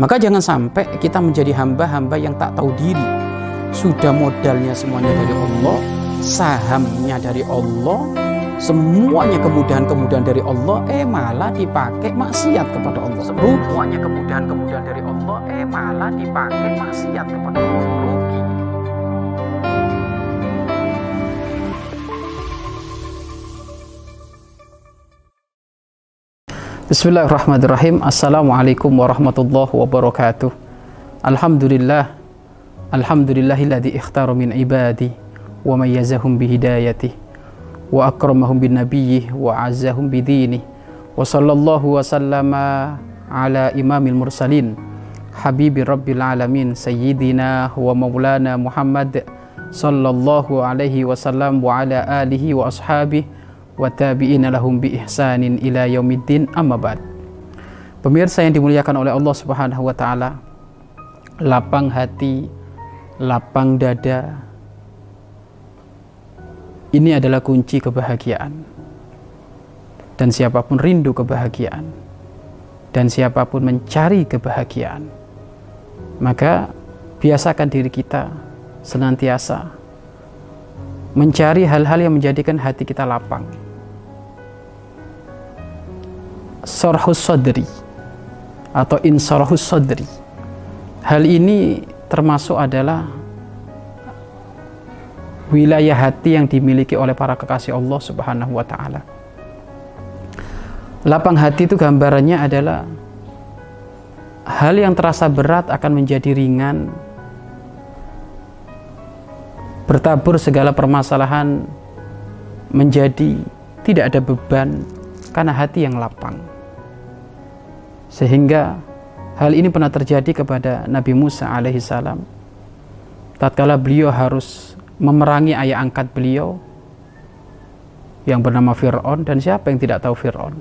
Maka jangan sampai kita menjadi hamba-hamba yang tak tahu diri. Sudah modalnya semuanya dari Allah, sahamnya dari Allah, semuanya kemudahan-kemudahan dari Allah, eh malah dipakai maksiat kepada Allah. Semuanya kemudahan-kemudahan dari Allah, eh malah dipakai maksiat kepada Allah. Bismillahirrahmanirrahim. Assalamualaikum warahmatullahi wabarakatuh. Alhamdulillah Alhamdulillahilladzi ikhtara min ibadi Wa mayyazahum bihidayati Wa akramahum bin nabiyyi Wa azzahum bidini Wa sallallahu wa sallama Ala imamil mursalin Habibi rabbil alamin Sayyidina wa maulana Muhammad Sallallahu alaihi wasallam Wa ala alihi wa ashabihi wa tabi'ina lahum bi ihsanin ila yaumiddin amma ba'd. Pemirsa yang dimuliakan oleh Allah Subhanahu wa taala, lapang hati, lapang dada. Ini adalah kunci kebahagiaan. Dan siapa pun rindu kebahagiaan dan siapa pun mencari kebahagiaan, maka biasakan diri kita senantiasa mencari hal-hal yang menjadikan hati kita lapang. Sorhus sodri atau insorhus sodri. Hal ini termasuk adalah wilayah hati yang dimiliki oleh para kekasih Allah Subhanahu wa taala. Lapang hati itu gambarannya adalah hal yang terasa berat akan menjadi ringan bertabur segala permasalahan menjadi tidak ada beban karena hati yang lapang. Sehingga hal ini pernah terjadi kepada Nabi Musa alaihissalam. Tatkala beliau harus memerangi ayah angkat beliau yang bernama Fir'aun dan siapa yang tidak tahu Fir'aun?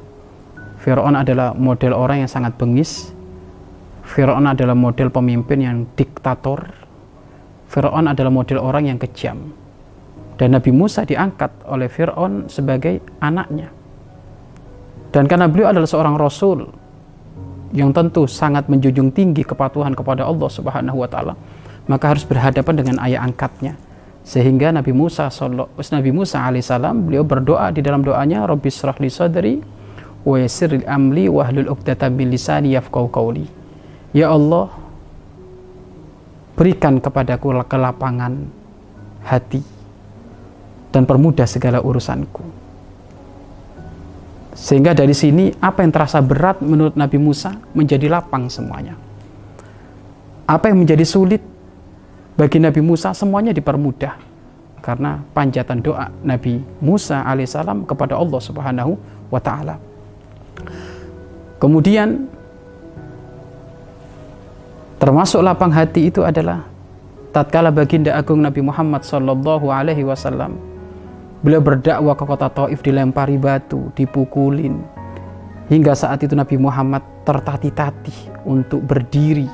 Fir'aun adalah model orang yang sangat bengis. Fir'aun adalah model pemimpin yang diktator, Fir'aun adalah model orang yang kejam. Dan Nabi Musa diangkat oleh Fir'aun sebagai anaknya. Dan karena beliau adalah seorang rasul yang tentu sangat menjunjung tinggi kepatuhan kepada Allah Subhanahu wa taala, maka harus berhadapan dengan ayah angkatnya. Sehingga Nabi Musa Nabi Musa alaihissalam beliau berdoa di dalam doanya Rabbi srahli sadri wa yassir amli wahlul 'uqdatam min lisani yafqahu qawli. Ya Allah, berikan kepadaku kelapangan hati dan permudah segala urusanku. Sehingga dari sini apa yang terasa berat menurut Nabi Musa menjadi lapang semuanya. Apa yang menjadi sulit bagi Nabi Musa semuanya dipermudah karena panjatan doa Nabi Musa alaihissalam kepada Allah Subhanahu wa taala. Kemudian Termasuk lapang hati itu adalah tatkala baginda agung Nabi Muhammad Sallallahu Alaihi Wasallam beliau berdakwah ke kota Taif dilempari batu, dipukulin hingga saat itu Nabi Muhammad tertatih-tatih untuk berdiri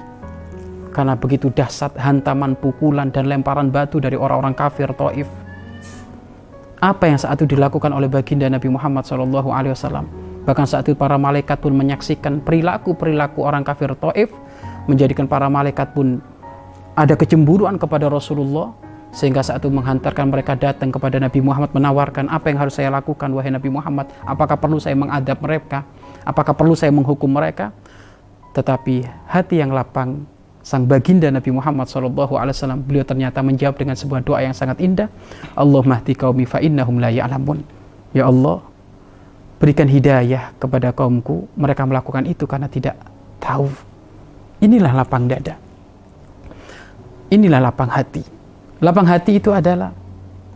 karena begitu dahsyat hantaman pukulan dan lemparan batu dari orang-orang kafir Taif. Apa yang saat itu dilakukan oleh baginda Nabi Muhammad Sallallahu Alaihi Wasallam? Bahkan saat itu para malaikat pun menyaksikan perilaku-perilaku orang kafir Taif menjadikan para malaikat pun ada kecemburuan kepada Rasulullah sehingga saat itu menghantarkan mereka datang kepada Nabi Muhammad menawarkan apa yang harus saya lakukan wahai Nabi Muhammad. Apakah perlu saya mengadab mereka? Apakah perlu saya menghukum mereka? Tetapi hati yang lapang sang baginda Nabi Muhammad SAW beliau ternyata menjawab dengan sebuah doa yang sangat indah. Allah mahdi kaumi fa innahum la ya'lamun. Ya Allah berikan hidayah kepada kaumku. Mereka melakukan itu karena tidak tahu. Inilah lapang dada. Inilah lapang hati. Lapang hati itu adalah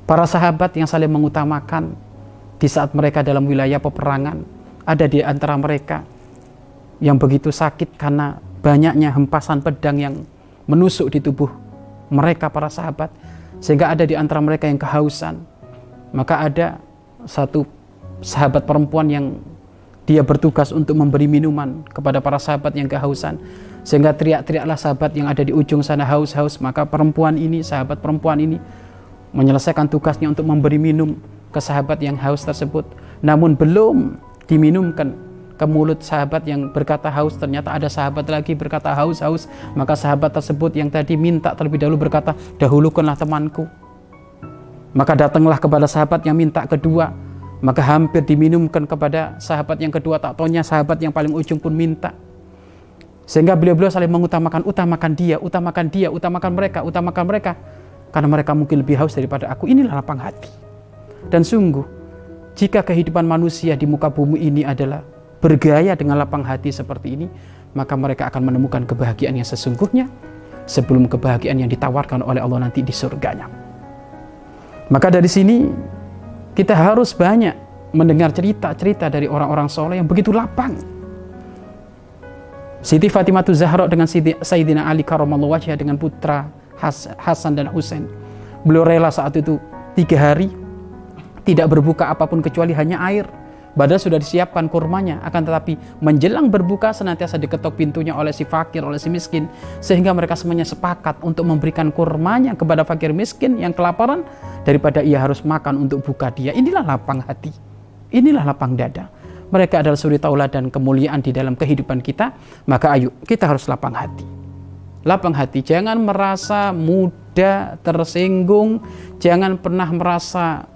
para sahabat yang saling mengutamakan di saat mereka dalam wilayah peperangan. Ada di antara mereka yang begitu sakit karena banyaknya hempasan pedang yang menusuk di tubuh mereka para sahabat sehingga ada di antara mereka yang kehausan maka ada satu sahabat perempuan yang dia bertugas untuk memberi minuman kepada para sahabat yang kehausan. Sehingga teriak-teriaklah sahabat yang ada di ujung sana haus-haus maka perempuan ini sahabat perempuan ini menyelesaikan tugasnya untuk memberi minum ke sahabat yang haus tersebut. Namun belum diminumkan ke mulut sahabat yang berkata haus. Ternyata ada sahabat lagi berkata haus haus. Maka sahabat tersebut yang tadi minta terlebih dahulu berkata dahulukanlah temanku. Maka datanglah kepada sahabat yang minta kedua maka hampir diminumkan kepada sahabat yang kedua. Tak taunya sahabat yang paling ujung pun minta. Sehingga beliau-beliau saling mengutamakan. Utamakan dia utamakan dia utamakan mereka utamakan mereka. Karena mereka mungkin lebih haus daripada aku. Inilah lapang hati. Dan sungguh jika kehidupan manusia di muka bumi ini adalah bergaya dengan lapang hati seperti ini maka mereka akan menemukan kebahagiaan yang sesungguhnya sebelum kebahagiaan yang ditawarkan oleh Allah nanti di surganya. Maka dari sini kita harus banyak mendengar cerita-cerita dari orang-orang soleh yang begitu lapang. Siti Fatimah Zahra dengan Siti Sayyidina Ali karamallahu wajah dengan putra Hasan dan Husain. Beliau rela saat itu tiga hari tidak berbuka apa pun kecuali hanya air Padahal sudah disiapkan kurmanya, akan tetapi menjelang berbuka senantiasa diketok pintunya oleh si fakir, oleh si miskin, sehingga mereka semuanya sepakat untuk memberikan kurmanya kepada fakir miskin yang kelaparan daripada ia harus makan untuk buka dia. Inilah lapang hati, inilah lapang dada. Mereka adalah suri tauladan kemuliaan di dalam kehidupan kita, maka ayo kita harus lapang hati. Lapang hati, jangan merasa mudah tersinggung, jangan pernah merasa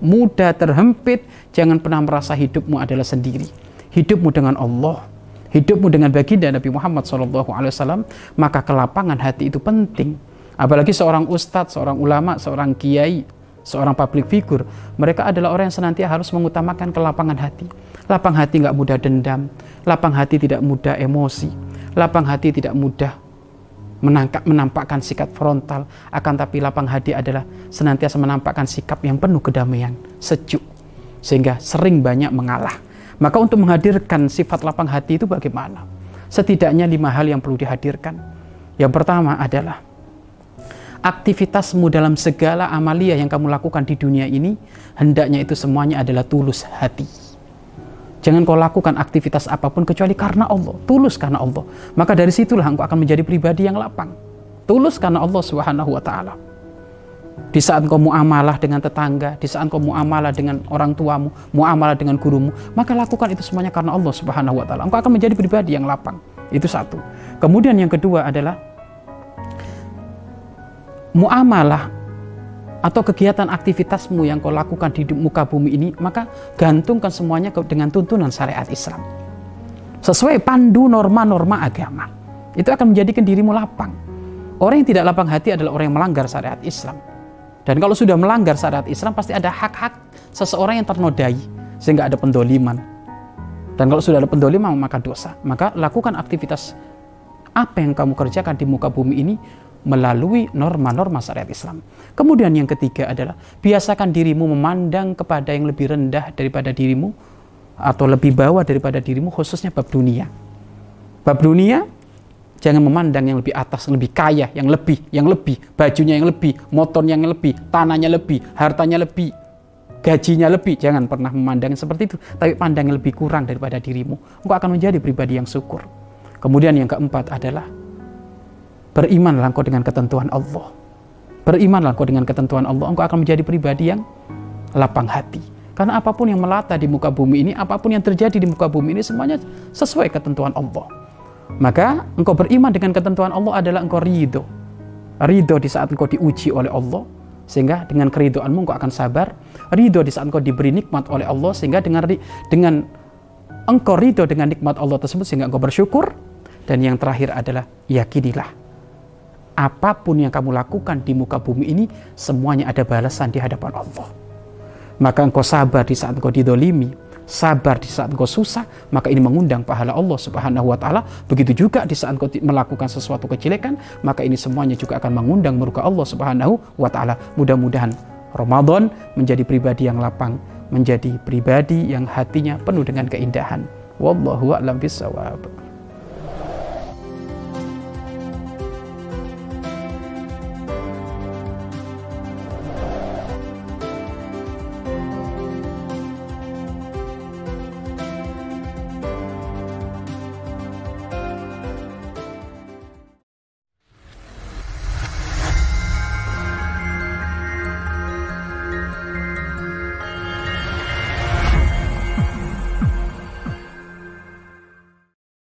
mudah terhempit, jangan pernah merasa hidupmu adalah sendiri. Hidupmu dengan Allah, hidupmu dengan baginda Nabi Muhammad SAW, maka kelapangan hati itu penting. Apalagi seorang ustadz, seorang ulama, seorang kiai, seorang public figure, mereka adalah orang yang senantiasa harus mengutamakan kelapangan hati. Lapang hati nggak mudah dendam, lapang hati tidak mudah emosi, lapang hati tidak mudah menangkap menampakkan sikap frontal. Akan tapi lapang hati adalah senantiasa menampakkan sikap yang penuh kedamaian sejuk sehingga sering banyak mengalah. Maka untuk menghadirkan sifat lapang hati itu bagaimana? Setidaknya lima hal yang perlu dihadirkan. Yang pertama adalah aktivitasmu dalam segala amalia yang kamu lakukan di dunia ini hendaknya itu semuanya adalah tulus hati Jangan kau lakukan aktivitas apa pun kecuali karena Allah, tulus karena Allah. Maka dari situlah engkau akan menjadi pribadi yang lapang. Tulus karena Allah Subhanahu wa taala. Di saat kau muamalah dengan tetangga, di saat kau muamalah dengan orang tuamu, muamalah dengan gurumu, maka lakukan itu semuanya karena Allah Subhanahu wa taala. Engkau akan menjadi pribadi yang lapang. Itu satu. Kemudian yang kedua adalah muamalah atau kegiatan aktivitasmu yang kau lakukan di muka bumi ini, maka gantungkan semuanya dengan tuntunan syariat Islam. Sesuai pandu norma-norma agama. Itu akan menjadikan dirimu lapang. Orang yang tidak lapang hati adalah orang yang melanggar syariat Islam. Dan kalau sudah melanggar syariat Islam, pasti ada hak-hak seseorang yang ternodai, sehingga ada pendoliman. Dan kalau sudah ada pendoliman, maka dosa. Maka lakukan aktivitas apa yang kamu kerjakan di muka bumi ini melalui norma-norma syariat Islam. Kemudian yang ketiga adalah biasakan dirimu memandang kepada yang lebih rendah daripada dirimu atau lebih bawah daripada dirimu khususnya bab dunia. Bab dunia jangan memandang yang lebih atas, yang lebih kaya, yang lebih, yang lebih, bajunya yang lebih, motornya yang lebih, tanahnya lebih, hartanya lebih, gajinya lebih. Jangan pernah memandang seperti itu, tapi pandang yang lebih kurang daripada dirimu. Engkau akan menjadi pribadi yang syukur. Kemudian yang keempat adalah Berimanlah engkau dengan ketentuan Allah. Berimanlah engkau dengan ketentuan Allah. Engkau akan menjadi pribadi yang lapang hati. Karena apa pun yang melata di muka bumi ini, apa pun yang terjadi di muka bumi ini, semuanya sesuai ketentuan Allah. Maka engkau beriman dengan ketentuan Allah adalah engkau ridho. Ridho di saat engkau diuji oleh Allah, sehingga dengan keridoanmu engkau akan sabar. Ridho di saat engkau diberi nikmat oleh Allah, sehingga dengan dengan engkau ridho dengan nikmat Allah tersebut, sehingga engkau bersyukur. Dan yang terakhir adalah yakinilah apa pun yang kamu lakukan di muka bumi ini, semuanya ada balasan di hadapan Allah. Maka engkau sabar di saat engkau didolimi, sabar di saat engkau susah, maka ini mengundang pahala Allah Subhanahu wa taala. Begitu juga di saat engkau melakukan sesuatu kejelekan, maka ini semuanya juga akan mengundang murka Allah Subhanahu wa taala. Mudah-mudahan Ramadan menjadi pribadi yang lapang, menjadi pribadi yang hatinya penuh dengan keindahan. Wallahu a'lam bishawab.